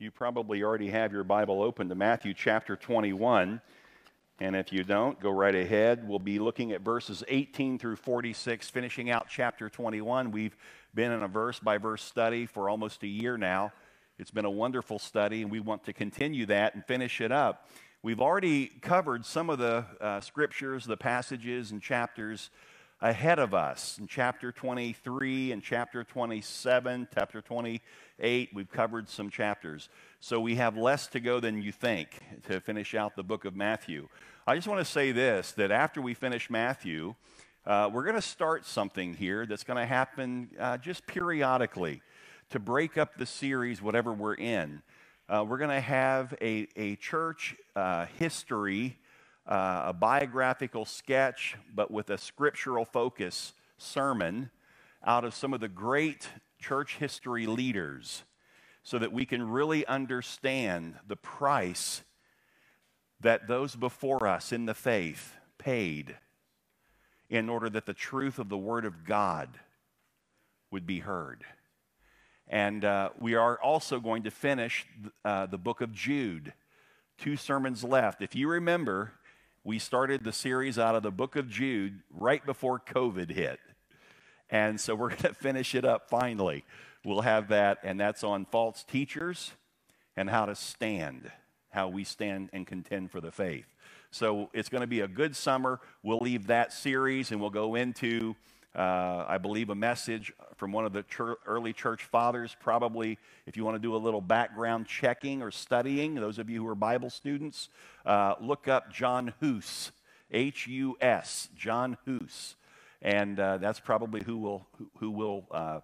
You probably already have your Bible open to Matthew chapter 21. And if you don't, go right ahead. We'll be looking at verses 18 through 46, finishing out chapter 21. We've been in a verse by verse study for almost a year now. It's been a wonderful study, and we want to continue that and finish it up. We've already covered some of the uh, scriptures, the passages, and chapters ahead of us. In chapter 23 and chapter 27, chapter 28, we've covered some chapters. So we have less to go than you think to finish out the book of Matthew. I just want to say this that after we finish Matthew, uh, we're going to start something here that's going to happen uh, just periodically to break up the series, whatever we're in. Uh, we're going to have a, a church uh, history uh, a biographical sketch, but with a scriptural focus sermon out of some of the great church history leaders so that we can really understand the price that those before us in the faith paid in order that the truth of the Word of God would be heard. And uh, we are also going to finish uh, the book of Jude. Two sermons left. If you remember, we started the series out of the book of Jude right before COVID hit. And so we're going to finish it up finally. We'll have that, and that's on false teachers and how to stand, how we stand and contend for the faith. So it's going to be a good summer. We'll leave that series and we'll go into uh, I believe, a message from one of the early church fathers. Probably, if you want to do a little background checking or studying, those of you who are Bible students, uh, look up John Hus, H U S, John Hus. And uh, that's probably who we'll, who, who will uh,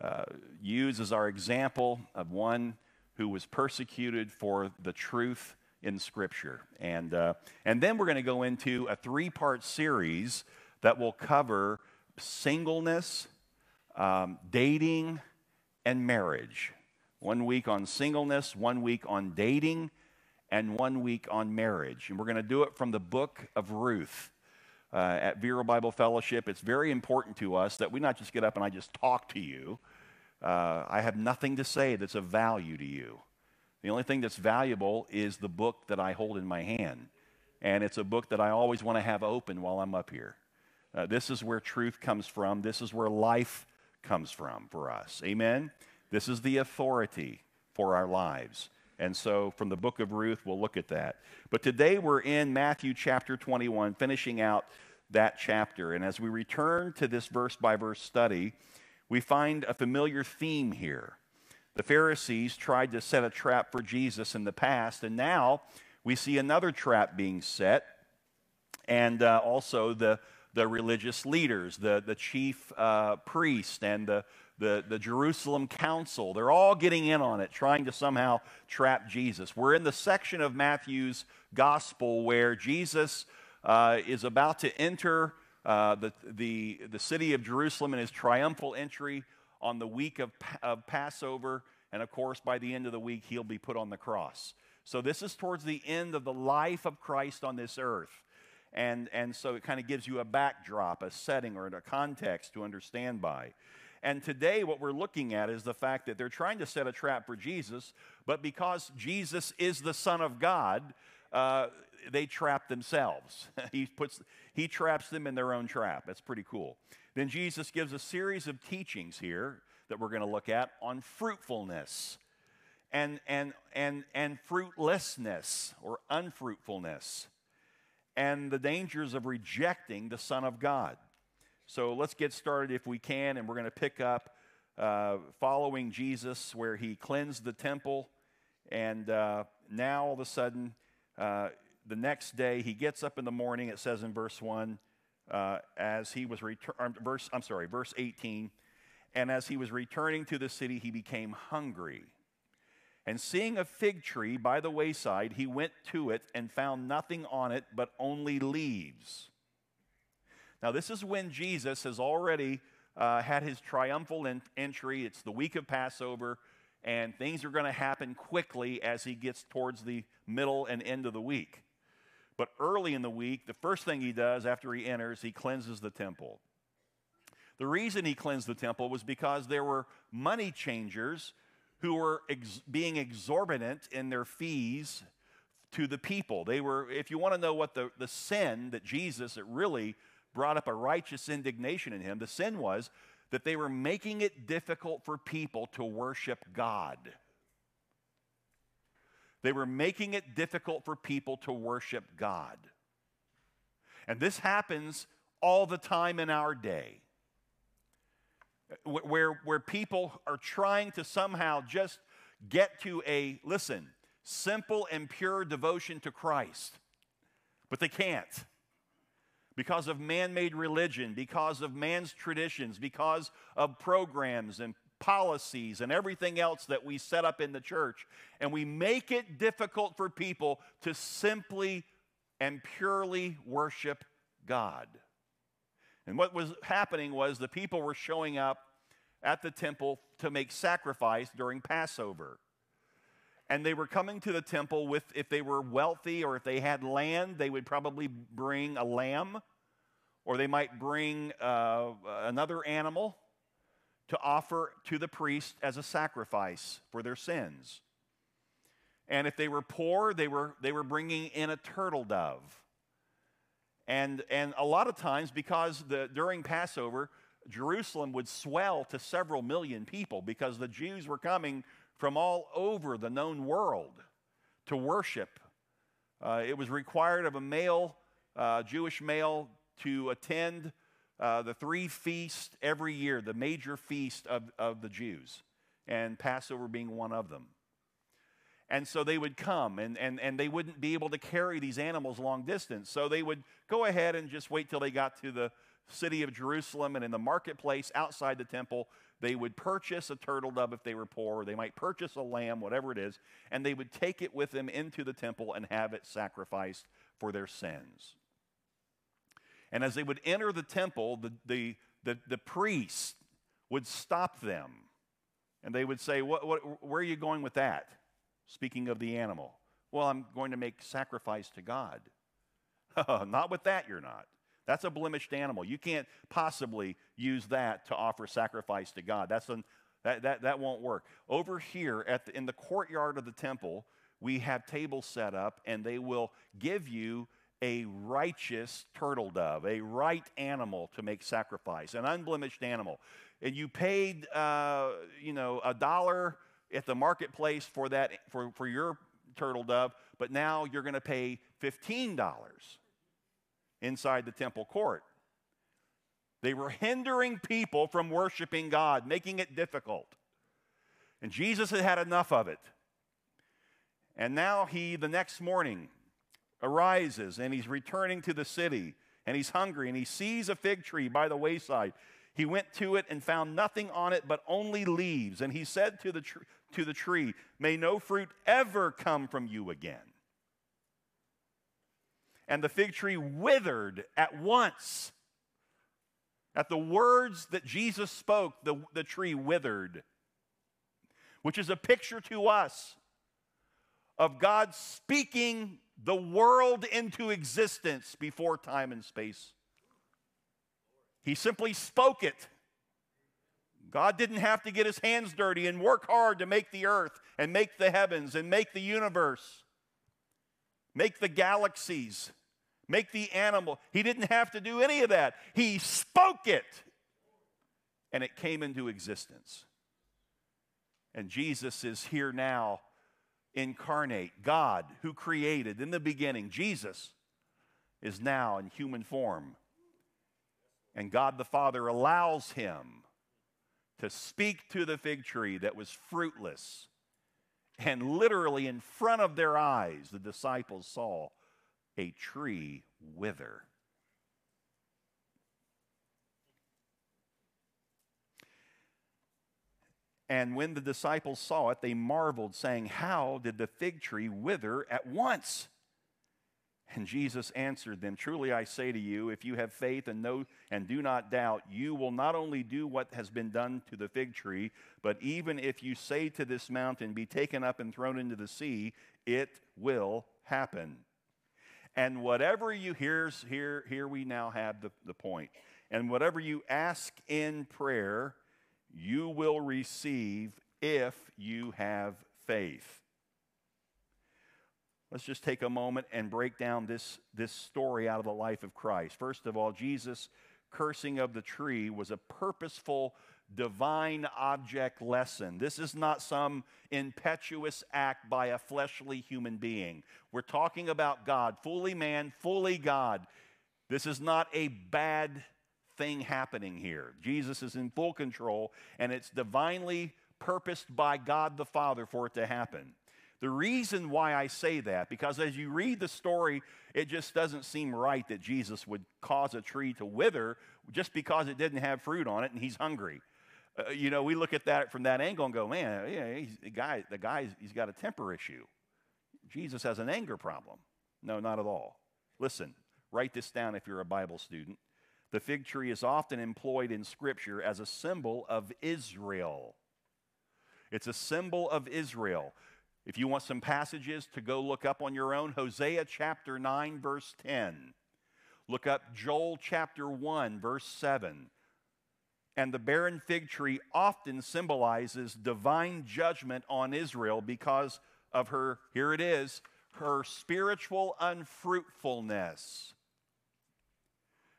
uh, use as our example of one who was persecuted for the truth in Scripture. And, uh, and then we're going to go into a three part series that will cover singleness, um, dating, and marriage. One week on singleness, one week on dating, and one week on marriage. And we're going to do it from the book of Ruth. Uh, at Vero Bible Fellowship, it's very important to us that we not just get up and I just talk to you. Uh, I have nothing to say that's of value to you. The only thing that's valuable is the book that I hold in my hand. And it's a book that I always want to have open while I'm up here. Uh, this is where truth comes from. This is where life comes from for us. Amen? This is the authority for our lives. And so from the book of Ruth, we'll look at that. But today we're in Matthew chapter 21, finishing out that chapter. And as we return to this verse by verse study, we find a familiar theme here. The Pharisees tried to set a trap for Jesus in the past, and now we see another trap being set. And uh, also the the religious leaders, the, the chief uh, priest, and the, the, the Jerusalem council. They're all getting in on it, trying to somehow trap Jesus. We're in the section of Matthew's gospel where Jesus uh, is about to enter uh, the, the, the city of Jerusalem in his triumphal entry on the week of, of Passover. And of course, by the end of the week, he'll be put on the cross. So, this is towards the end of the life of Christ on this earth. And, and so it kind of gives you a backdrop, a setting, or a context to understand by. And today, what we're looking at is the fact that they're trying to set a trap for Jesus, but because Jesus is the Son of God, uh, they trap themselves. he, puts, he traps them in their own trap. That's pretty cool. Then Jesus gives a series of teachings here that we're going to look at on fruitfulness and, and, and, and fruitlessness or unfruitfulness and the dangers of rejecting the Son of God. So let's get started if we can, and we're going to pick up uh, following Jesus where he cleansed the temple, and uh, now all of a sudden, uh, the next day, he gets up in the morning, it says in verse 1, uh, as he was returning, verse, I'm sorry, verse 18, and as he was returning to the city, he became hungry. And seeing a fig tree by the wayside, he went to it and found nothing on it but only leaves. Now, this is when Jesus has already uh, had his triumphal entry. It's the week of Passover, and things are going to happen quickly as he gets towards the middle and end of the week. But early in the week, the first thing he does after he enters, he cleanses the temple. The reason he cleansed the temple was because there were money changers who were ex- being exorbitant in their fees to the people. They were, if you want to know what the, the sin that Jesus, it really brought up a righteous indignation in him, the sin was that they were making it difficult for people to worship God. They were making it difficult for people to worship God. And this happens all the time in our day, where, where people are trying to somehow just get to a, listen, simple and pure devotion to Christ, but they can't because of man made religion, because of man's traditions, because of programs and policies and everything else that we set up in the church. And we make it difficult for people to simply and purely worship God. And what was happening was the people were showing up at the temple to make sacrifice during Passover. And they were coming to the temple with, if they were wealthy or if they had land, they would probably bring a lamb or they might bring uh, another animal to offer to the priest as a sacrifice for their sins. And if they were poor, they were, they were bringing in a turtle dove. And, and a lot of times, because the, during Passover, Jerusalem would swell to several million people because the Jews were coming from all over the known world to worship. Uh, it was required of a male, uh, Jewish male, to attend uh, the three feasts every year, the major feast of, of the Jews, and Passover being one of them. And so they would come, and, and, and they wouldn't be able to carry these animals long distance. So they would go ahead and just wait till they got to the city of Jerusalem, and in the marketplace outside the temple, they would purchase a turtle dove if they were poor. They might purchase a lamb, whatever it is, and they would take it with them into the temple and have it sacrificed for their sins. And as they would enter the temple, the, the, the, the priest would stop them. And they would say, what, what, Where are you going with that? Speaking of the animal. Well, I'm going to make sacrifice to God. not with that, you're not. That's a blemished animal. You can't possibly use that to offer sacrifice to God. That's an, that, that, that won't work. Over here at the, in the courtyard of the temple, we have tables set up, and they will give you a righteous turtle dove, a right animal to make sacrifice, an unblemished animal. And you paid, uh, you know, a dollar at the marketplace for that for, for your turtle dove, but now you're going to pay $15 inside the temple court. They were hindering people from worshiping God, making it difficult. And Jesus had had enough of it. And now he, the next morning, arises and he's returning to the city and he's hungry and he sees a fig tree by the wayside. He went to it and found nothing on it but only leaves. And he said to the, tr- to the tree, May no fruit ever come from you again. And the fig tree withered at once. At the words that Jesus spoke, the, the tree withered, which is a picture to us of God speaking the world into existence before time and space. He simply spoke it. God didn't have to get his hands dirty and work hard to make the earth and make the heavens and make the universe, make the galaxies, make the animal. He didn't have to do any of that. He spoke it and it came into existence. And Jesus is here now incarnate, God who created in the beginning, Jesus, is now in human form. And God the Father allows him to speak to the fig tree that was fruitless. And literally in front of their eyes, the disciples saw a tree wither. And when the disciples saw it, they marveled, saying, How did the fig tree wither at once? And Jesus answered them, Truly I say to you, if you have faith and know and do not doubt, you will not only do what has been done to the fig tree, but even if you say to this mountain, Be taken up and thrown into the sea, it will happen. And whatever you hear, here, here we now have the, the point. And whatever you ask in prayer, you will receive if you have faith. Let's just take a moment and break down this, this story out of the life of Christ. First of all, Jesus' cursing of the tree was a purposeful divine object lesson. This is not some impetuous act by a fleshly human being. We're talking about God, fully man, fully God. This is not a bad thing happening here. Jesus is in full control, and it's divinely purposed by God the Father for it to happen. The reason why I say that, because as you read the story, it just doesn't seem right that Jesus would cause a tree to wither just because it didn't have fruit on it and he's hungry. Uh, you know, we look at that from that angle and go, man, yeah, the guy, the guy, he's got a temper issue. Jesus has an anger problem. No, not at all. Listen, write this down if you're a Bible student. The fig tree is often employed in Scripture as a symbol of Israel. It's a symbol of Israel. If you want some passages to go look up on your own, Hosea chapter 9, verse 10. Look up Joel chapter 1, verse 7. And the barren fig tree often symbolizes divine judgment on Israel because of her, here it is, her spiritual unfruitfulness.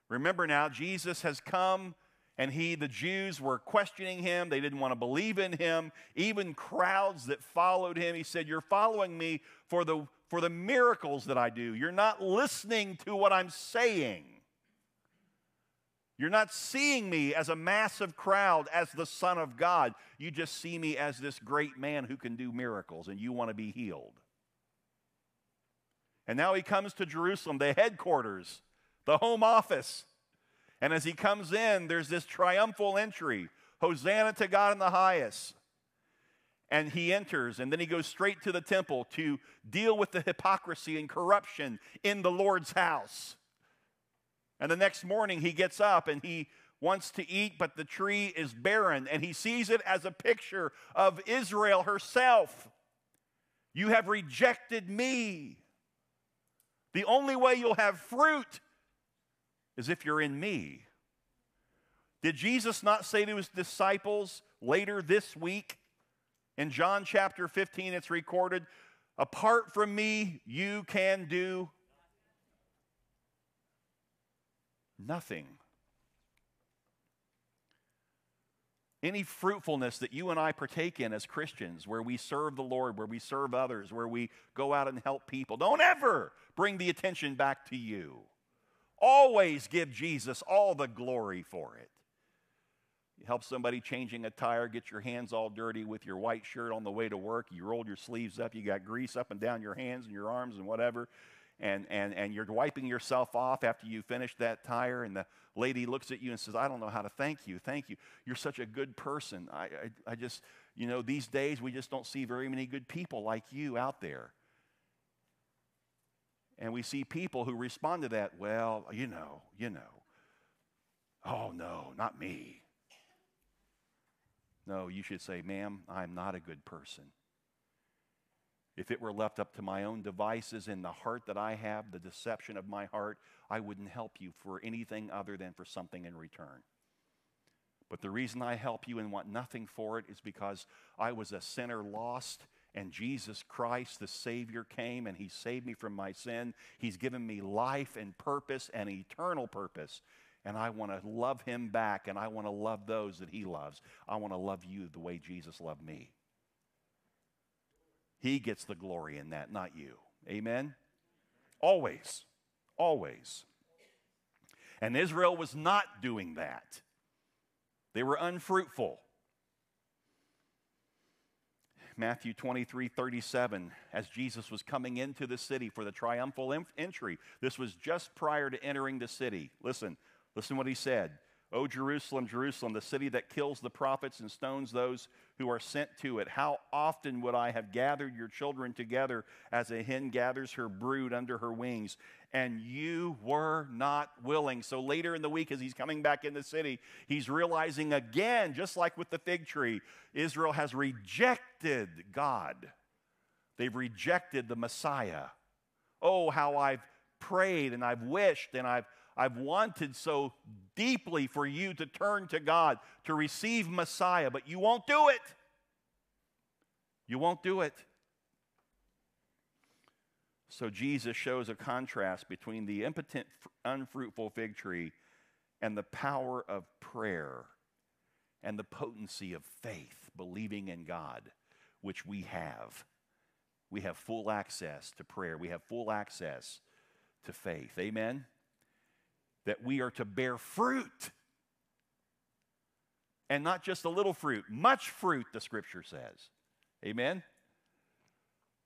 Remember now, Jesus has come and he, the Jews, were questioning him. They didn't want to believe in him. Even crowds that followed him, he said, You're following me for the, for the miracles that I do. You're not listening to what I'm saying. You're not seeing me as a massive crowd, as the Son of God. You just see me as this great man who can do miracles, and you want to be healed. And now he comes to Jerusalem, the headquarters, the home office. And as he comes in, there's this triumphal entry Hosanna to God in the highest. And he enters, and then he goes straight to the temple to deal with the hypocrisy and corruption in the Lord's house. And the next morning, he gets up and he wants to eat, but the tree is barren, and he sees it as a picture of Israel herself. You have rejected me. The only way you'll have fruit is if you're in me. Did Jesus not say to his disciples later this week in John chapter 15, it's recorded, apart from me, you can do nothing. Any fruitfulness that you and I partake in as Christians, where we serve the Lord, where we serve others, where we go out and help people, don't ever bring the attention back to you. Always give Jesus all the glory for it. You help somebody changing a tire, get your hands all dirty with your white shirt on the way to work. You rolled your sleeves up, you got grease up and down your hands and your arms and whatever. And, and, and you're wiping yourself off after you finish that tire, and the lady looks at you and says, I don't know how to thank you. Thank you. You're such a good person. I, I, I just, you know, these days we just don't see very many good people like you out there. And we see people who respond to that, well, you know, you know. Oh, no, not me. No, you should say, ma'am, I'm not a good person. If it were left up to my own devices in the heart that I have, the deception of my heart, I wouldn't help you for anything other than for something in return. But the reason I help you and want nothing for it is because I was a sinner lost and Jesus Christ, the Savior, came and He saved me from my sin. He's given me life and purpose and eternal purpose. And I want to love Him back and I want to love those that He loves. I want to love you the way Jesus loved me. He gets the glory in that, not you. Amen? Always. Always. And Israel was not doing that, they were unfruitful. Matthew 23 37, as Jesus was coming into the city for the triumphal entry. This was just prior to entering the city. Listen, listen what he said. O Jerusalem, Jerusalem, the city that kills the prophets and stones those who are sent to it. How often would I have gathered your children together as a hen gathers her brood under her wings, and you were not willing. So later in the week, as he's coming back in the city, he's realizing again, just like with the fig tree, Israel has rejected God. They've rejected the Messiah. Oh, how I've prayed and I've wished and I've I've wanted so deeply for you to turn to God, to receive Messiah, but you won't do it. You won't do it. So Jesus shows a contrast between the impotent, unfruitful fig tree and the power of prayer and the potency of faith, believing in God, which we have. We have full access to prayer, we have full access to faith. Amen? That we are to bear fruit. And not just a little fruit, much fruit, the scripture says. Amen?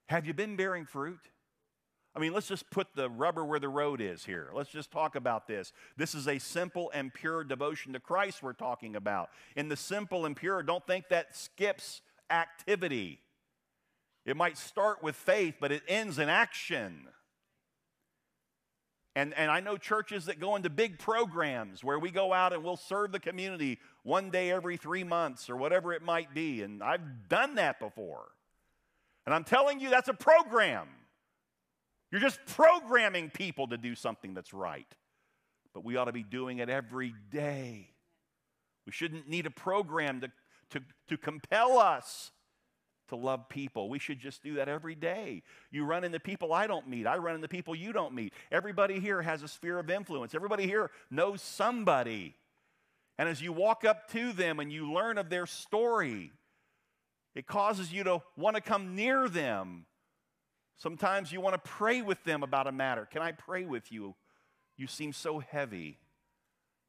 Have you been bearing fruit? I mean, let's just put the rubber where the road is here. Let's just talk about this. This is a simple and pure devotion to Christ we're talking about. In the simple and pure, don't think that skips activity. It might start with faith, but it ends in action. And, and I know churches that go into big programs where we go out and we'll serve the community one day every three months or whatever it might be. And I've done that before. And I'm telling you, that's a program. You're just programming people to do something that's right. But we ought to be doing it every day. We shouldn't need a program to, to, to compel us to love people. We should just do that every day. You run into people I don't meet, I run into people you don't meet. Everybody here has a sphere of influence, everybody here knows somebody. And as you walk up to them and you learn of their story, it causes you to want to come near them Sometimes you want to pray with them about a matter. Can I pray with you? You seem so heavy.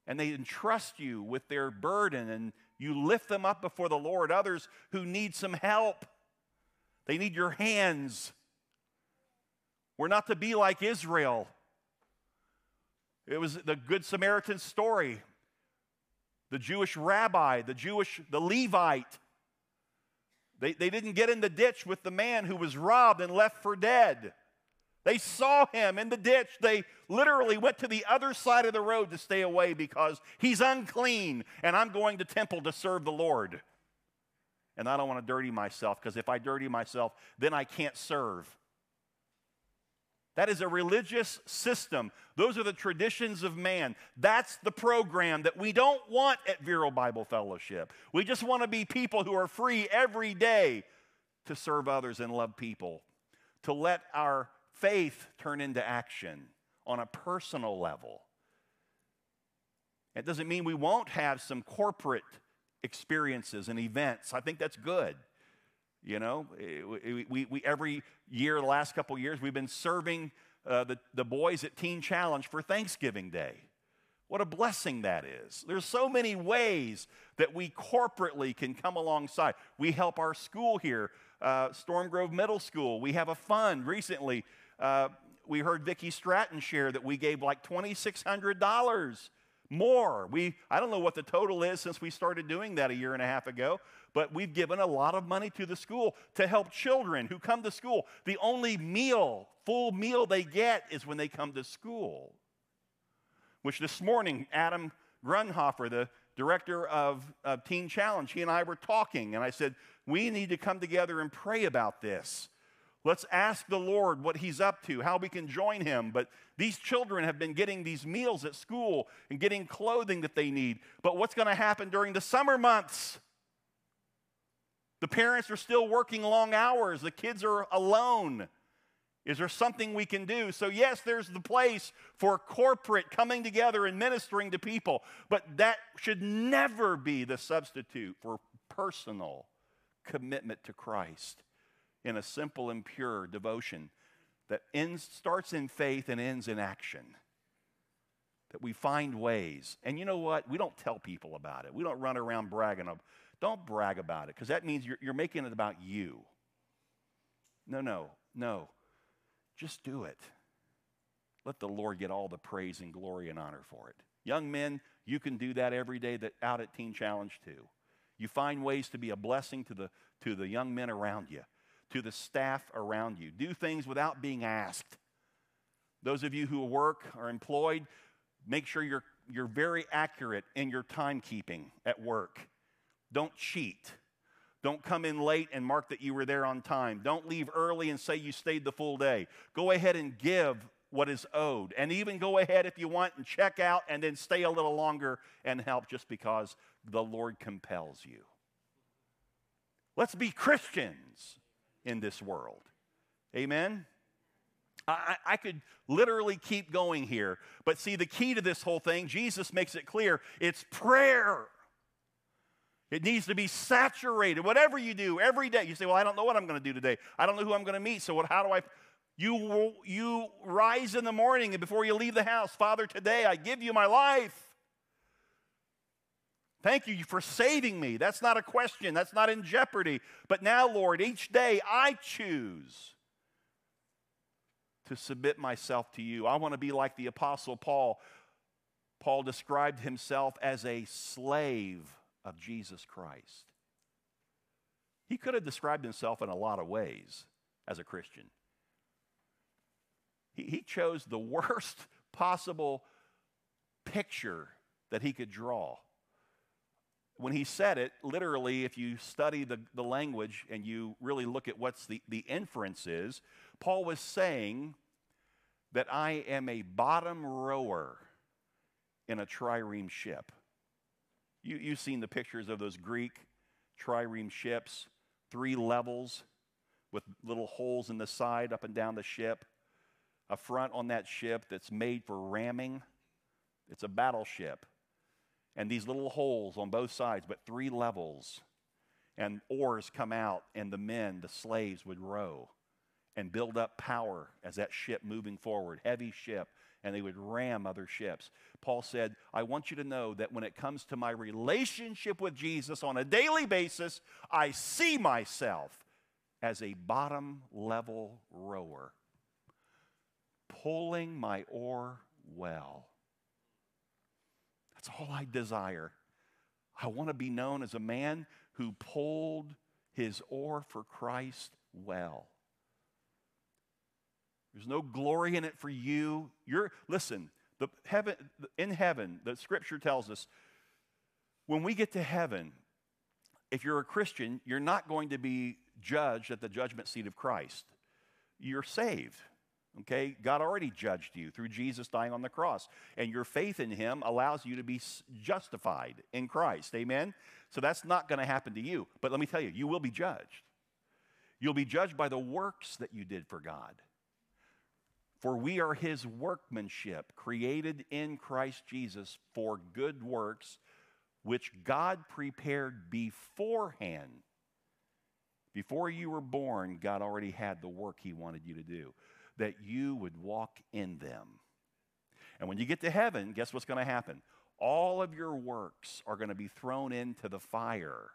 And they entrust you with their burden and you lift them up before the Lord. Others who need some help, they need your hands. We're not to be like Israel. It was the Good Samaritan story. The Jewish rabbi, the Jewish, the Levite, they, they didn't get in the ditch with the man who was robbed and left for dead. They saw him in the ditch. They literally went to the other side of the road to stay away because he's unclean and I'm going to temple to serve the Lord. And I don't want to dirty myself because if I dirty myself, then I can't serve. That is a religious system. Those are the traditions of man. That's the program that we don't want at Vero Bible Fellowship. We just want to be people who are free every day to serve others and love people, to let our faith turn into action on a personal level. It doesn't mean we won't have some corporate experiences and events. I think that's good. You know, we, we, we, every year, the last couple years, we've been serving uh, the, the boys at Teen Challenge for Thanksgiving Day. What a blessing that is. There's so many ways that we corporately can come alongside. We help our school here, uh, Storm Grove Middle School. We have a fund recently. Uh, we heard Vicki Stratton share that we gave like $2,600 more. We, I don't know what the total is since we started doing that a year and a half ago, but we've given a lot of money to the school to help children who come to school. The only meal, full meal they get is when they come to school. Which this morning, Adam Grunhofer, the director of, of Teen Challenge, he and I were talking, and I said, We need to come together and pray about this. Let's ask the Lord what He's up to, how we can join Him. But these children have been getting these meals at school and getting clothing that they need. But what's going to happen during the summer months? The parents are still working long hours, the kids are alone. Is there something we can do? So, yes, there's the place for corporate coming together and ministering to people, but that should never be the substitute for personal commitment to Christ in a simple and pure devotion that ends, starts in faith and ends in action. That we find ways. And you know what? We don't tell people about it. We don't run around bragging. Of, don't brag about it because that means you're, you're making it about you. No, no, no. Just do it. Let the Lord get all the praise and glory and honor for it. Young men, you can do that every day that, out at Teen Challenge too. You find ways to be a blessing to the, to the young men around you to the staff around you. Do things without being asked. Those of you who work or are employed, make sure you're, you're very accurate in your timekeeping at work. Don't cheat. Don't come in late and mark that you were there on time. Don't leave early and say you stayed the full day. Go ahead and give what is owed. And even go ahead if you want and check out and then stay a little longer and help just because the Lord compels you. Let's be Christians. In this world. Amen? I, I, could literally keep going here, but see, the key to this whole thing, Jesus makes it clear it's prayer. It needs to be saturated. Whatever you do every day, you say, Well, I don't know what I'm going to do today. I don't know who I'm going to meet. So, what, how do I? You, you rise in the morning and before you leave the house, Father, today I give you my life. Thank you for saving me. That's not a question, that's not in jeopardy. But now, Lord, each day I choose to submit myself to you. I want to be like the Apostle Paul. Paul described himself as a slave of Jesus Christ. He could have described himself in a lot of ways as a Christian. He, he chose the worst possible picture that he could draw. When he said it, literally, if you study the, the language and you really look at what's the, the inference is, Paul was saying that I am a bottom rower in a trireme ship. You, you've seen the pictures of those Greek trireme ships, three levels with little holes in the side up and down the ship. A front on that ship that's made for ramming. It's a battleship. And these little holes on both sides, but three levels. And oars come out, and the men, the slaves, would row and build up power as that ship moving forward, heavy ship, and they would ram other ships. Paul said, I want you to know that when it comes to my relationship with Jesus on a daily basis, I see myself as a bottom level rower, pulling my oar well. That's all I desire. I want to be known as a man who pulled his oar for Christ well. There's no glory in it for you. You're listen, the heaven in heaven, the scripture tells us when we get to heaven, if you're a Christian, you're not going to be judged at the judgment seat of Christ. You're saved. Okay? God already judged you through Jesus dying on the cross. And your faith in Him allows you to be justified in Christ. Amen? So that's not going to happen to you. But let me tell you, you will be judged. You'll be judged by the works that you did for God. For we are his workmanship, created in Christ Jesus for good works, which God prepared beforehand. Before you were born, God already had the work he wanted you to do, that you would walk in them. And when you get to heaven, guess what's going to happen? All of your works are going to be thrown into the fire.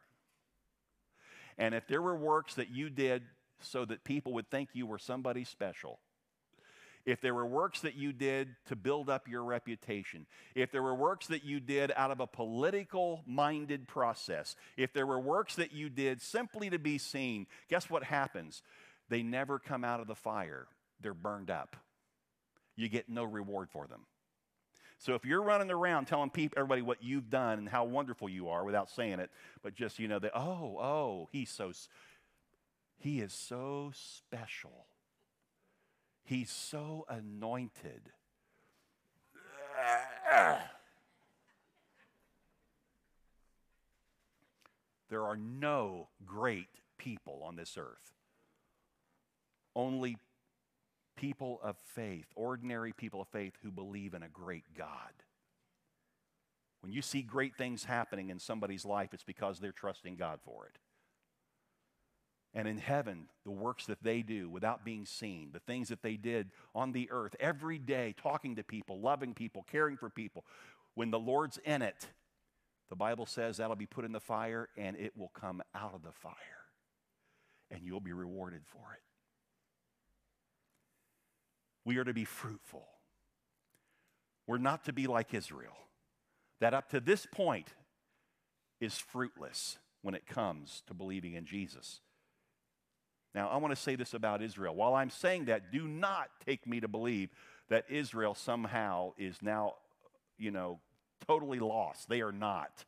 And if there were works that you did so that people would think you were somebody special, if there were works that you did to build up your reputation, if there were works that you did out of a political minded process, if there were works that you did simply to be seen, guess what happens? They never come out of the fire, they're burned up. You get no reward for them. So if you're running around telling people, everybody what you've done and how wonderful you are without saying it, but just, you know, that, oh, oh, he's so, he is so special. He's so anointed. There are no great people on this earth. Only people of faith, ordinary people of faith who believe in a great God. When you see great things happening in somebody's life, it's because they're trusting God for it. And in heaven, the works that they do without being seen, the things that they did on the earth every day, talking to people, loving people, caring for people, when the Lord's in it, the Bible says that'll be put in the fire and it will come out of the fire. And you'll be rewarded for it. We are to be fruitful. We're not to be like Israel, that up to this point is fruitless when it comes to believing in Jesus. Now, I want to say this about Israel. While I'm saying that, do not take me to believe that Israel somehow is now, you know, totally lost. They are not.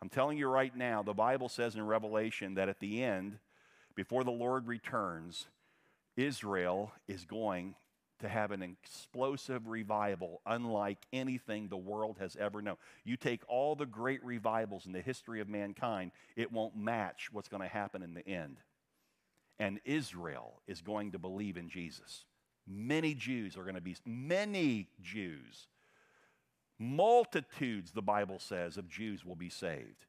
I'm telling you right now, the Bible says in Revelation that at the end, before the Lord returns, Israel is going to have an explosive revival unlike anything the world has ever known. You take all the great revivals in the history of mankind, it won't match what's going to happen in the end. and Israel is going to believe in Jesus. Many Jews are going to be, many Jews, multitudes, the Bible says, of Jews will be saved.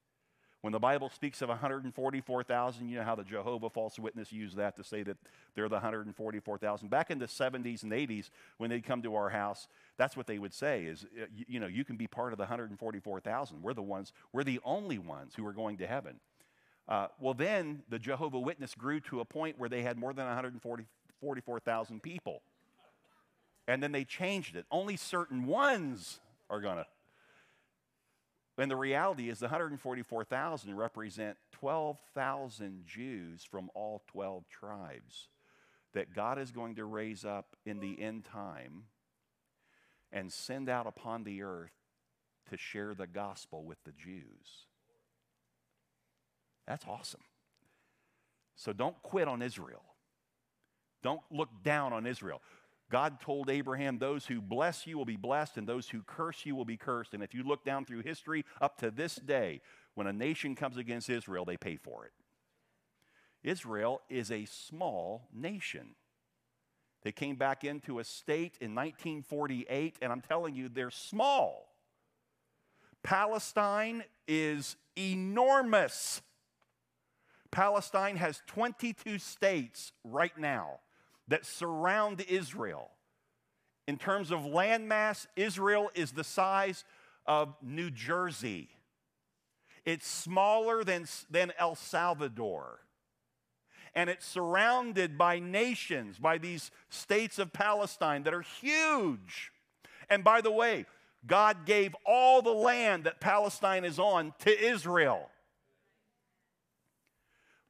When the Bible speaks of 144,000, you know how the Jehovah false witness used that to say that they're the 144,000. Back in the 70s and 80s, when they'd come to our house, that's what they would say is, you know, you can be part of the 144,000. We're the ones, we're the only ones who are going to heaven. Uh, well, then the Jehovah Witness grew to a point where they had more than 144,000 people. And then they changed it. Only certain ones are going to and the reality is the 144,000 represent 12,000 Jews from all 12 tribes that God is going to raise up in the end time and send out upon the earth to share the gospel with the Jews. That's awesome. So don't quit on Israel. Don't look down on Israel. God told Abraham, Those who bless you will be blessed, and those who curse you will be cursed. And if you look down through history up to this day, when a nation comes against Israel, they pay for it. Israel is a small nation. They came back into a state in 1948, and I'm telling you, they're small. Palestine is enormous. Palestine has 22 states right now that surround Israel. In terms of landmass, Israel is the size of New Jersey. It's smaller than, than El Salvador. And it's surrounded by nations, by these states of Palestine that are huge. And by the way, God gave all the land that Palestine is on to Israel.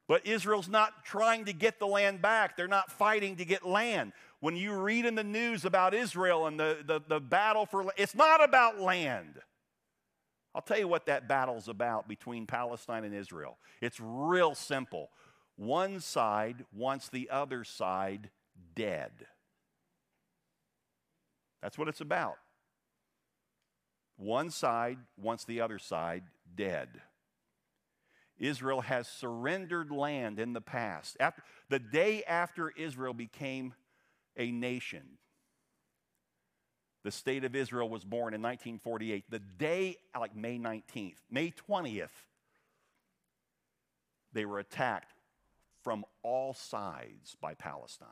But Israel's not trying to get the land back. They're not fighting to get land. When you read in the news about Israel and the, the, the battle for it's not about land. I'll tell you what that battle's about between Palestine and Israel. It's real simple. One side wants the other side dead. That's what it's about. One side wants the other side dead. Israel has surrendered land in the past. After, the day after Israel became a nation, the state of Israel was born in 1948. The day, like May 19th, May 20th, they were attacked from all sides by Palestine.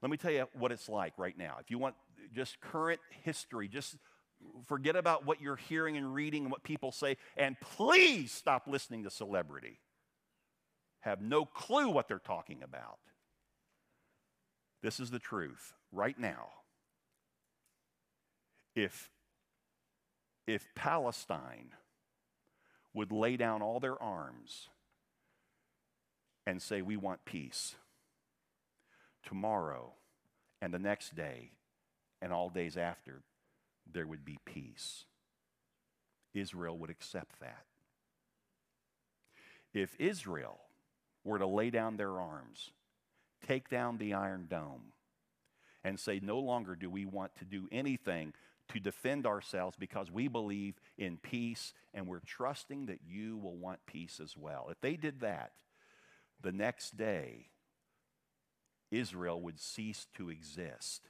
Let me tell you what it's like right now. If you want just current history, just forget about what you're hearing and reading and what people say, and please stop listening to celebrity. Have no clue what they're talking about. This is the truth right now. If, if Palestine would lay down all their arms and say, We want peace, tomorrow and the next day and all days after, there would be peace. Israel would accept that. If Israel were to lay down their arms, take down the Iron Dome, and say, no longer do we want to do anything to defend ourselves because we believe in peace and we're trusting that you will want peace as well. If they did that, the next day, Israel would cease to exist.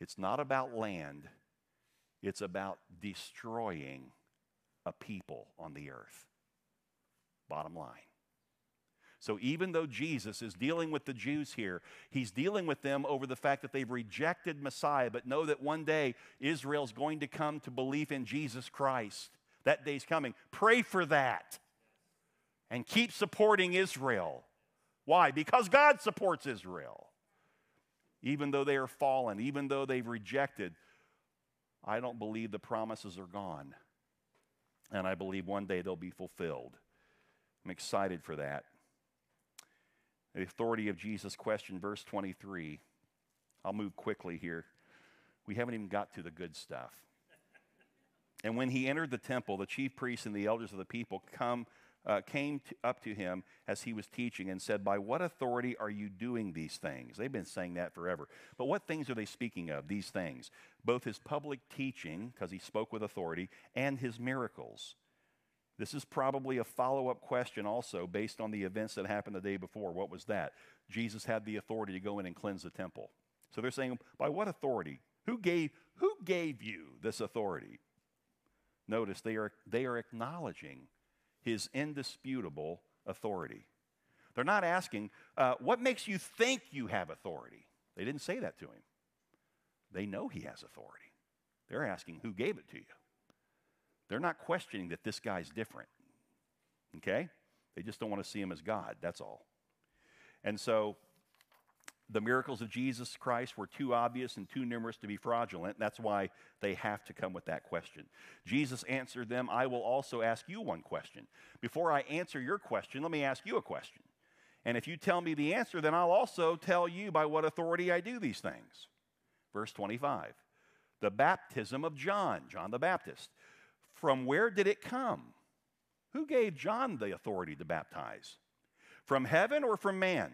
It's not about land, it's about destroying a people on the earth. Bottom line. So, even though Jesus is dealing with the Jews here, he's dealing with them over the fact that they've rejected Messiah, but know that one day Israel's going to come to belief in Jesus Christ. That day's coming. Pray for that and keep supporting Israel. Why? Because God supports Israel even though they are fallen, even though they've rejected, I don't believe the promises are gone. And I believe one day they'll be fulfilled. I'm excited for that. The authority of Jesus question, verse 23. I'll move quickly here. We haven't even got to the good stuff. And when he entered the temple, the chief priests and the elders of the people come uh, came to, up to him as he was teaching and said, By what authority are you doing these things? They've been saying that forever. But what things are they speaking of, these things? Both his public teaching, because he spoke with authority, and his miracles. This is probably a follow up question also based on the events that happened the day before. What was that? Jesus had the authority to go in and cleanse the temple. So they're saying, by what authority? Who gave, who gave you this authority? Notice they are, they are acknowledging his indisputable authority. They're not asking, uh, what makes you think you have authority? They didn't say that to him. They know he has authority. They're asking, who gave it to you? They're not questioning that this guy's different. Okay? They just don't want to see him as God, that's all. And so the miracles of Jesus Christ were too obvious and too numerous to be fraudulent. That's why they have to come with that question. Jesus answered them, I will also ask you one question. Before I answer your question, let me ask you a question. And if you tell me the answer, then I'll also tell you by what authority I do these things. Verse 25 The baptism of John, John the Baptist. From where did it come? Who gave John the authority to baptize? From heaven or from man?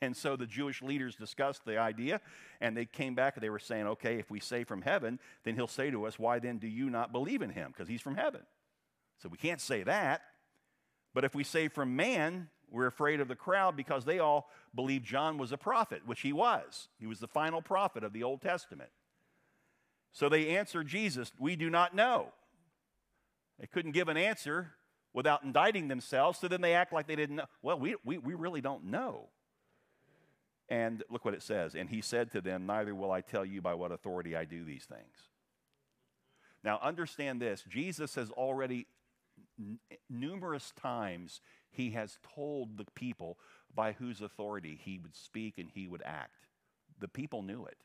And so the Jewish leaders discussed the idea, and they came back and they were saying, okay, if we say from heaven, then he'll say to us, why then do you not believe in him? Because he's from heaven. So we can't say that. But if we say from man, we're afraid of the crowd because they all believed John was a prophet, which he was. He was the final prophet of the Old Testament. So they answered Jesus, We do not know. They couldn't give an answer without indicting themselves, so then they act like they didn't know. Well, we, we, we really don't know. And look what it says. And he said to them, Neither will I tell you by what authority I do these things. Now, understand this Jesus has already n- numerous times he has told the people by whose authority he would speak and he would act. The people knew it,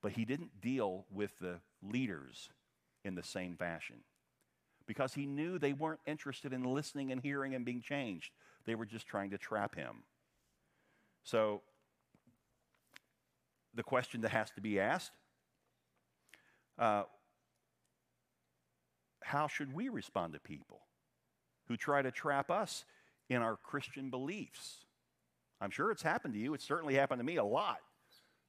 but he didn't deal with the leaders in the same fashion because he knew they weren't interested in listening and hearing and being changed. They were just trying to trap him. So, the question that has to be asked uh, how should we respond to people who try to trap us in our Christian beliefs. I'm sure it's happened to you. It's certainly happened to me a lot.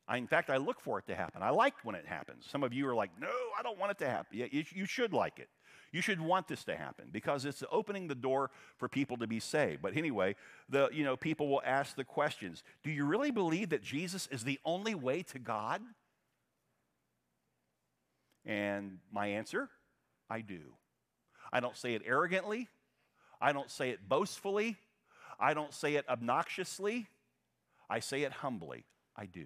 I, in fact, I look for it to happen. I like when it happens. Some of you are like, no, I don't want it to happen. Yeah, you, you should like it. You should want this to happen because it's opening the door for people to be saved. But anyway, the, you know, people will ask the questions Do you really believe that Jesus is the only way to God? And my answer I do. I don't say it arrogantly. I don't say it boastfully. I don't say it obnoxiously. I say it humbly. I do.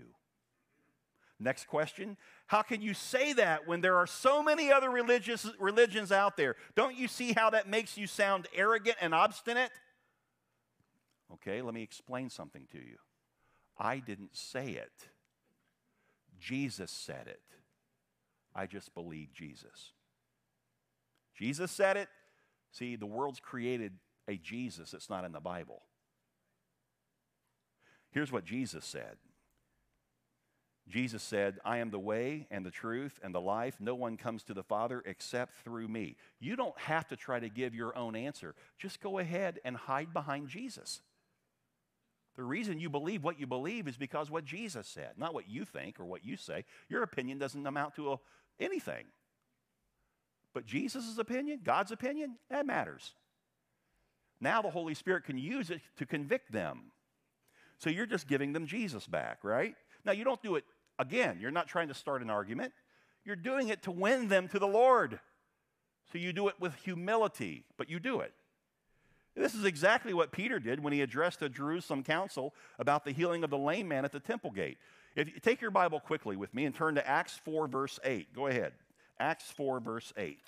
Next question How can you say that when there are so many other religious, religions out there? Don't you see how that makes you sound arrogant and obstinate? Okay, let me explain something to you. I didn't say it, Jesus said it. I just believe Jesus. Jesus said it, See, the world's created a Jesus that's not in the Bible. Here's what Jesus said Jesus said, I am the way and the truth and the life. No one comes to the Father except through me. You don't have to try to give your own answer. Just go ahead and hide behind Jesus. The reason you believe what you believe is because what Jesus said, not what you think or what you say. Your opinion doesn't amount to a, anything. But Jesus' opinion, God's opinion, that matters. Now the Holy Spirit can use it to convict them. So you're just giving them Jesus back, right? Now you don't do it again. You're not trying to start an argument. You're doing it to win them to the Lord. So you do it with humility, but you do it. This is exactly what Peter did when he addressed the Jerusalem council about the healing of the lame man at the temple gate. If you take your Bible quickly with me and turn to Acts 4 verse 8. Go ahead. Acts 4, verse 8.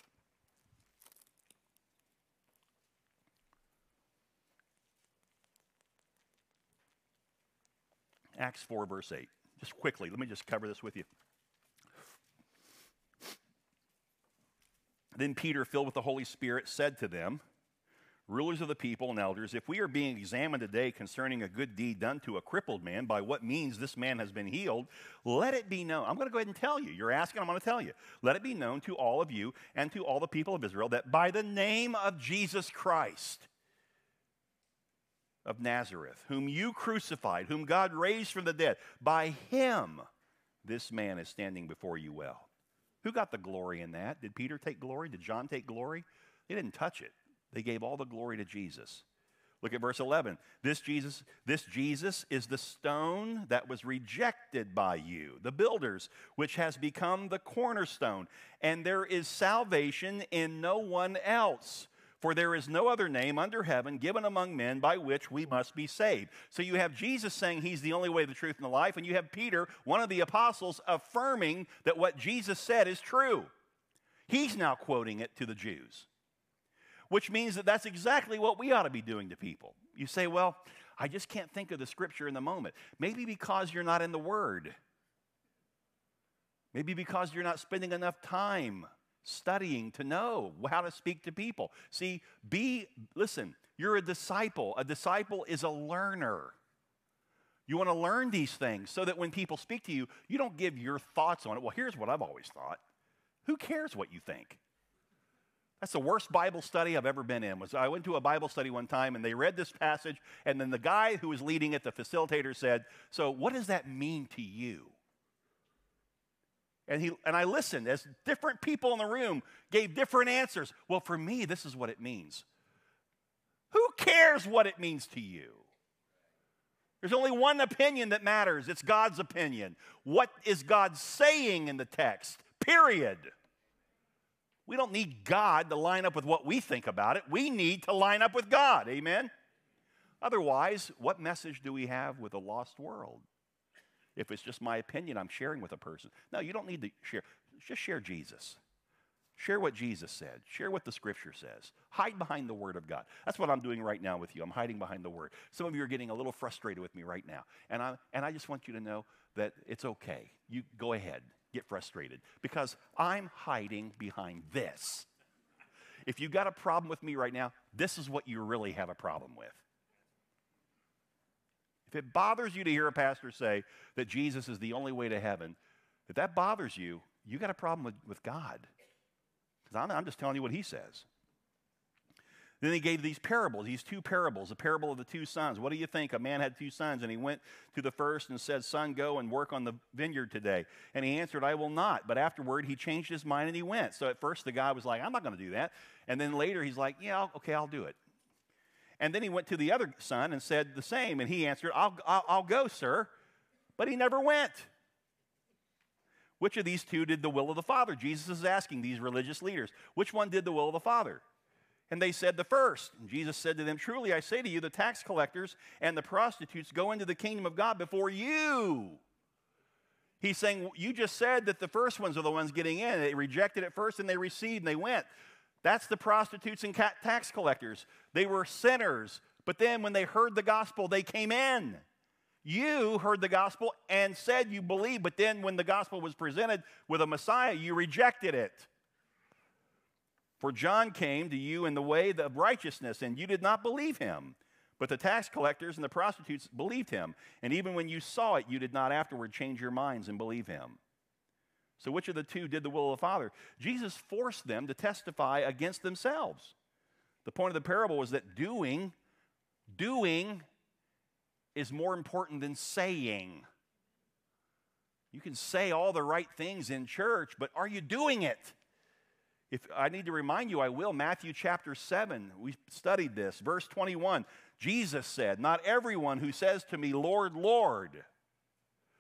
Acts 4, verse 8. Just quickly, let me just cover this with you. Then Peter, filled with the Holy Spirit, said to them, rulers of the people and elders, if we are being examined today concerning a good deed done to a crippled man, by what means this man has been healed, let it be known. I'm going to go ahead and tell you. You're asking, I'm going to tell you. Let it be known to all of you and to all the people of Israel that by the name of Jesus Christ of Nazareth, whom you crucified, whom God raised from the dead, by him this man is standing before you well. Who got the glory in that? Did Peter take glory? Did John take glory? They didn't touch it. They gave all the glory to Jesus. Look at verse 11. This Jesus, this Jesus is the stone that was rejected by you, the builders, which has become the cornerstone. And there is salvation in no one else. For there is no other name under heaven given among men by which we must be saved. So you have Jesus saying he's the only way, the truth, and the life, and you have Peter, one of the apostles, affirming that what Jesus said is true. He's now quoting it to the Jews which means that that's exactly what we ought to be doing to people. You say, well, I just can't think of the scripture in the moment. Maybe because you're not in the Word. Maybe because you're not spending enough time studying to know how to speak to people. See, be, listen, you're a disciple. A disciple is a learner. You want to learn these things so that when people speak to you, you don't give your thoughts on it. Well, here's what I've always thought. Who cares what you think? That's the worst Bible study I've ever been in. Was I went to a Bible study one time and they read this passage and then the guy who was leading it, the facilitator said, "So what does that mean to you?" And he and I listened as different people in the room gave different answers. Well, for me, this is what it means. Who cares what it means to you? There's only one opinion that matters. It's God's opinion. What is God saying in the text? Period. We don't need God to line up with what we think about it. We need to line up with God. Amen? Otherwise, what message do we have with a lost world? If it's just my opinion I'm sharing with a person. No, you don't need to share. Just share Jesus. Share what Jesus said. Share what the scripture says. Hide behind the word of God. That's what I'm doing right now with you. I'm hiding behind the word. Some of you are getting a little frustrated with me right now. And I, and I just want you to know that it's okay. You go ahead get frustrated because I'm hiding behind this. If you've got a problem with me right now, this is what you really have a problem with. If it bothers you to hear a pastor say that Jesus is the only way to heaven, if that bothers you, you got a problem with, with God. Because I'm, I'm just telling you what he says. Then he gave these parables, these two parables, the parable of the two sons. What do you think? A man had two sons, and he went to the first and said, Son, go and work on the vineyard today. And he answered, I will not. But afterward, he changed his mind and he went. So at first, the guy was like, I'm not going to do that. And then later, he's like, Yeah, okay, I'll do it. And then he went to the other son and said the same. And he answered, I'll, I'll, I'll go, sir. But he never went. Which of these two did the will of the Father? Jesus is asking these religious leaders. Which one did the will of the Father? And they said, The first. And Jesus said to them, Truly I say to you, the tax collectors and the prostitutes go into the kingdom of God before you. He's saying, You just said that the first ones are the ones getting in. They rejected it first and they received and they went. That's the prostitutes and tax collectors. They were sinners, but then when they heard the gospel, they came in. You heard the gospel and said you believe, but then when the gospel was presented with a Messiah, you rejected it. For John came to you in the way of righteousness, and you did not believe him. But the tax collectors and the prostitutes believed him. And even when you saw it, you did not afterward change your minds and believe him. So, which of the two did the will of the Father? Jesus forced them to testify against themselves. The point of the parable was that doing, doing is more important than saying. You can say all the right things in church, but are you doing it? If I need to remind you, I will. Matthew chapter 7, we studied this. Verse 21, Jesus said, Not everyone who says to me, Lord, Lord,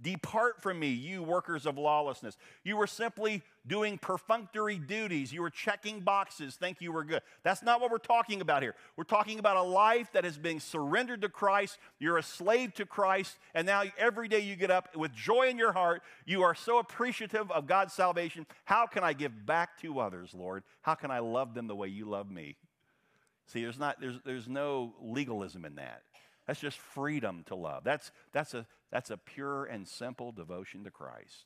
Depart from me, you workers of lawlessness. You were simply doing perfunctory duties. You were checking boxes, think you were good. That's not what we're talking about here. We're talking about a life that has been surrendered to Christ. You're a slave to Christ, and now every day you get up with joy in your heart. You are so appreciative of God's salvation. How can I give back to others, Lord? How can I love them the way you love me? See, there's, not, there's, there's no legalism in that. That's just freedom to love. That's, that's, a, that's a pure and simple devotion to Christ.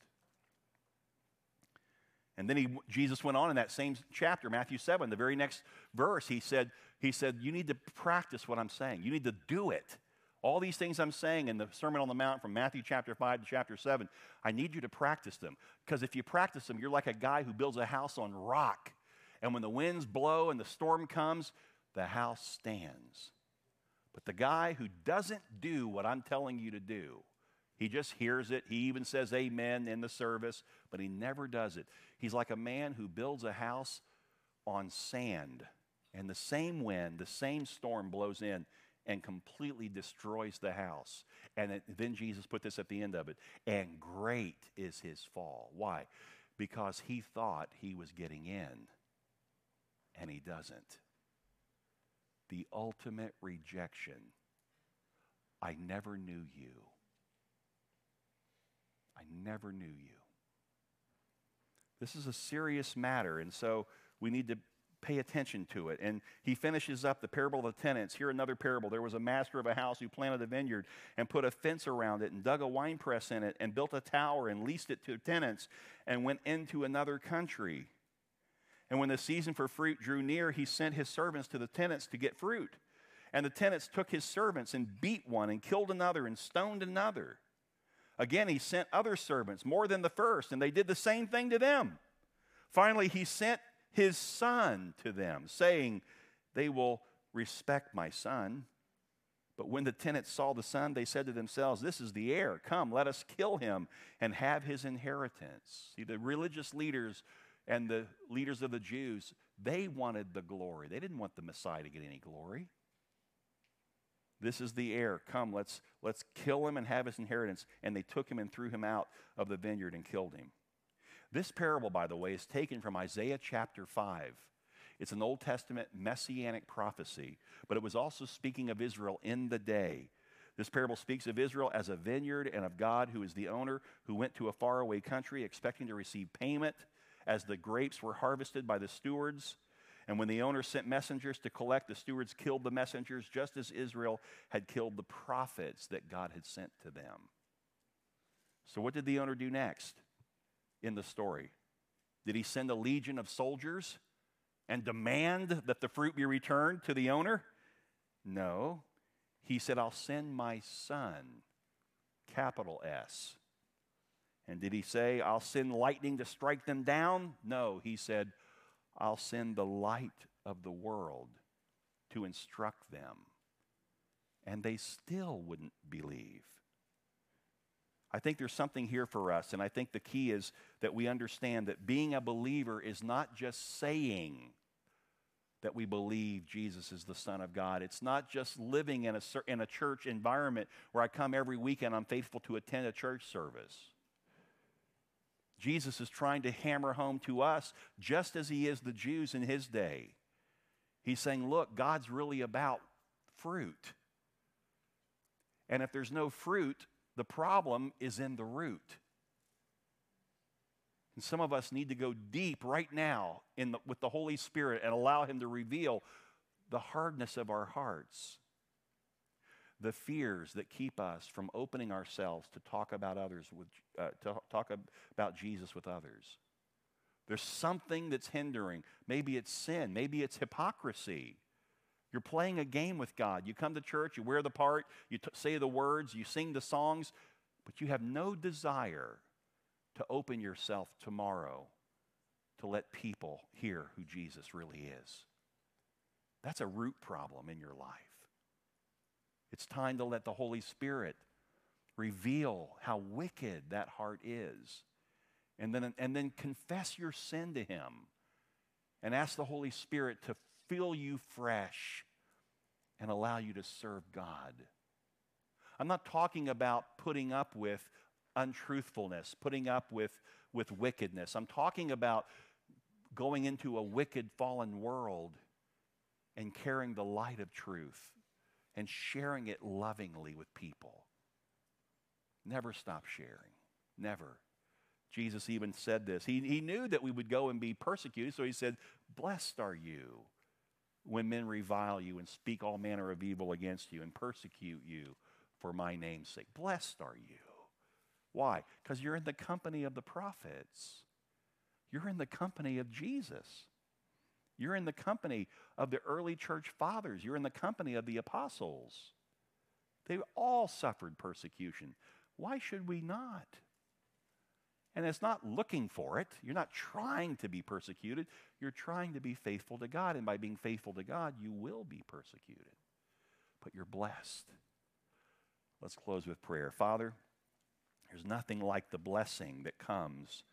And then he, Jesus went on in that same chapter, Matthew 7, the very next verse, he said, he said, You need to practice what I'm saying. You need to do it. All these things I'm saying in the Sermon on the Mount from Matthew chapter 5 to chapter 7, I need you to practice them. Because if you practice them, you're like a guy who builds a house on rock. And when the winds blow and the storm comes, the house stands. But the guy who doesn't do what I'm telling you to do, he just hears it. He even says amen in the service, but he never does it. He's like a man who builds a house on sand, and the same wind, the same storm blows in and completely destroys the house. And it, then Jesus put this at the end of it, and great is his fall. Why? Because he thought he was getting in, and he doesn't the ultimate rejection. I never knew you. I never knew you. This is a serious matter, and so we need to pay attention to it. And he finishes up the parable of the tenants. Here, another parable. There was a master of a house who planted a vineyard and put a fence around it and dug a winepress in it and built a tower and leased it to tenants and went into another country. And when the season for fruit drew near, he sent his servants to the tenants to get fruit. And the tenants took his servants and beat one and killed another and stoned another. Again, he sent other servants, more than the first, and they did the same thing to them. Finally, he sent his son to them, saying, They will respect my son. But when the tenants saw the son, they said to themselves, This is the heir. Come, let us kill him and have his inheritance. See, the religious leaders and the leaders of the Jews, they wanted the glory. They didn't want the Messiah to get any glory. This is the heir. Come, let's, let's kill him and have his inheritance. And they took him and threw him out of the vineyard and killed him. This parable, by the way, is taken from Isaiah chapter 5. It's an Old Testament messianic prophecy, but it was also speaking of Israel in the day. This parable speaks of Israel as a vineyard and of God, who is the owner, who went to a faraway country expecting to receive payment as the grapes were harvested by the stewards. And when the owner sent messengers to collect, the stewards killed the messengers just as Israel had killed the prophets that God had sent to them. So, what did the owner do next in the story? Did he send a legion of soldiers and demand that the fruit be returned to the owner? No. He said, I'll send my son, capital S. And did he say, I'll send lightning to strike them down? No, he said, I'll send the light of the world to instruct them. And they still wouldn't believe. I think there's something here for us, and I think the key is that we understand that being a believer is not just saying that we believe Jesus is the Son of God. It's not just living in a, in a church environment where I come every weekend, I'm faithful to attend a church service. Jesus is trying to hammer home to us, just as he is the Jews in his day. He's saying, look, God's really about fruit. And if there's no fruit, the problem is in the root. And some of us need to go deep right now the, with the Holy Spirit and allow Him to reveal the hardness of our hearts the fears that keep us from opening ourselves to talk about others with, uh, to talk about Jesus with others. There's something that's hindering. Maybe it's sin. Maybe it's hypocrisy. You're playing a game with God. You come to church, you wear the part, you t- say the words, you sing the songs, but you have no desire to open yourself tomorrow to let people hear who Jesus really is. That's a root problem in your life. It's time to let the Holy Spirit reveal how wicked that heart is. And then, and then confess your sin to Him and ask the Holy Spirit to fill you fresh and allow you to serve God. I'm not talking about putting up with untruthfulness, putting up with, with wickedness. I'm talking about going into a wicked, fallen world and carrying the light of truth and sharing it lovingly with people. Never stop sharing. Never. Jesus even said this. He, he knew that we would go and be persecuted, so he said, Blessed are you when men revile you and speak all manner of evil against you and persecute you for my name's sake. Blessed are you. Why? Because you're in the company of the prophets, you're in the company of Jesus. You're in the company of the early church fathers. You're in the company of the apostles. They all suffered persecution. Why should we not? And it's not looking for it. You're not trying to be persecuted. You're trying to be faithful to God. And by being faithful to God, you will be persecuted. But you're blessed. Let's close with prayer. Father, there's nothing like the blessing that comes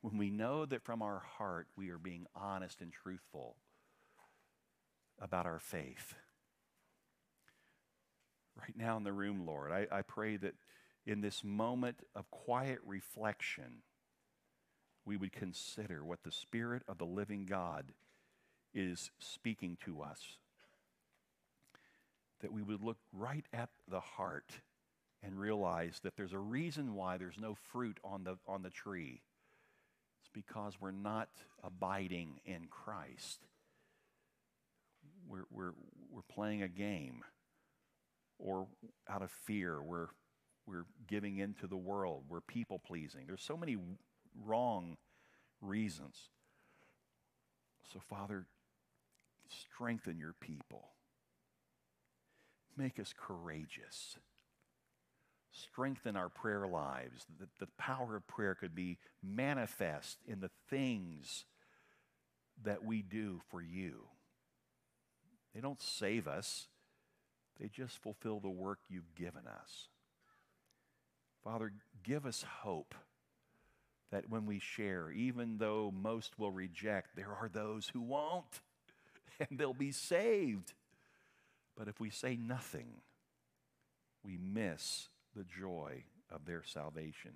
when we know that from our heart we are being honest and truthful about our faith. Right now in the room, Lord, I, I pray that in this moment of quiet reflection, we would consider what the Spirit of the living God is speaking to us. That we would look right at the heart and realize that there's a reason why there's no fruit on the, on the tree. It's because we're not abiding in Christ. We're, we're, we're playing a game, or out of fear, we're we're giving into the world, we're people pleasing. There's so many wrong reasons. So, Father, strengthen your people. Make us courageous. Strengthen our prayer lives, that the power of prayer could be manifest in the things that we do for you. They don't save us, they just fulfill the work you've given us. Father, give us hope that when we share, even though most will reject, there are those who won't, and they'll be saved. But if we say nothing, we miss the joy of their salvation.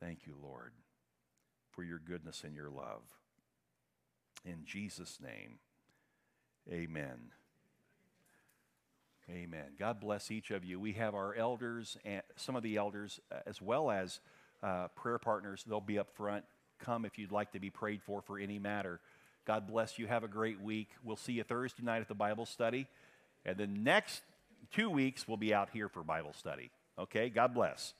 Thank you, Lord, for your goodness and your love. In Jesus' name, amen. Amen. God bless each of you. We have our elders, and some of the elders, uh, as well as uh, prayer partners. They'll be up front. Come if you'd like to be prayed for for any matter. God bless you. Have a great week. We'll see you Thursday night at the Bible study. And the next two weeks, we'll be out here for Bible study. Okay? God bless.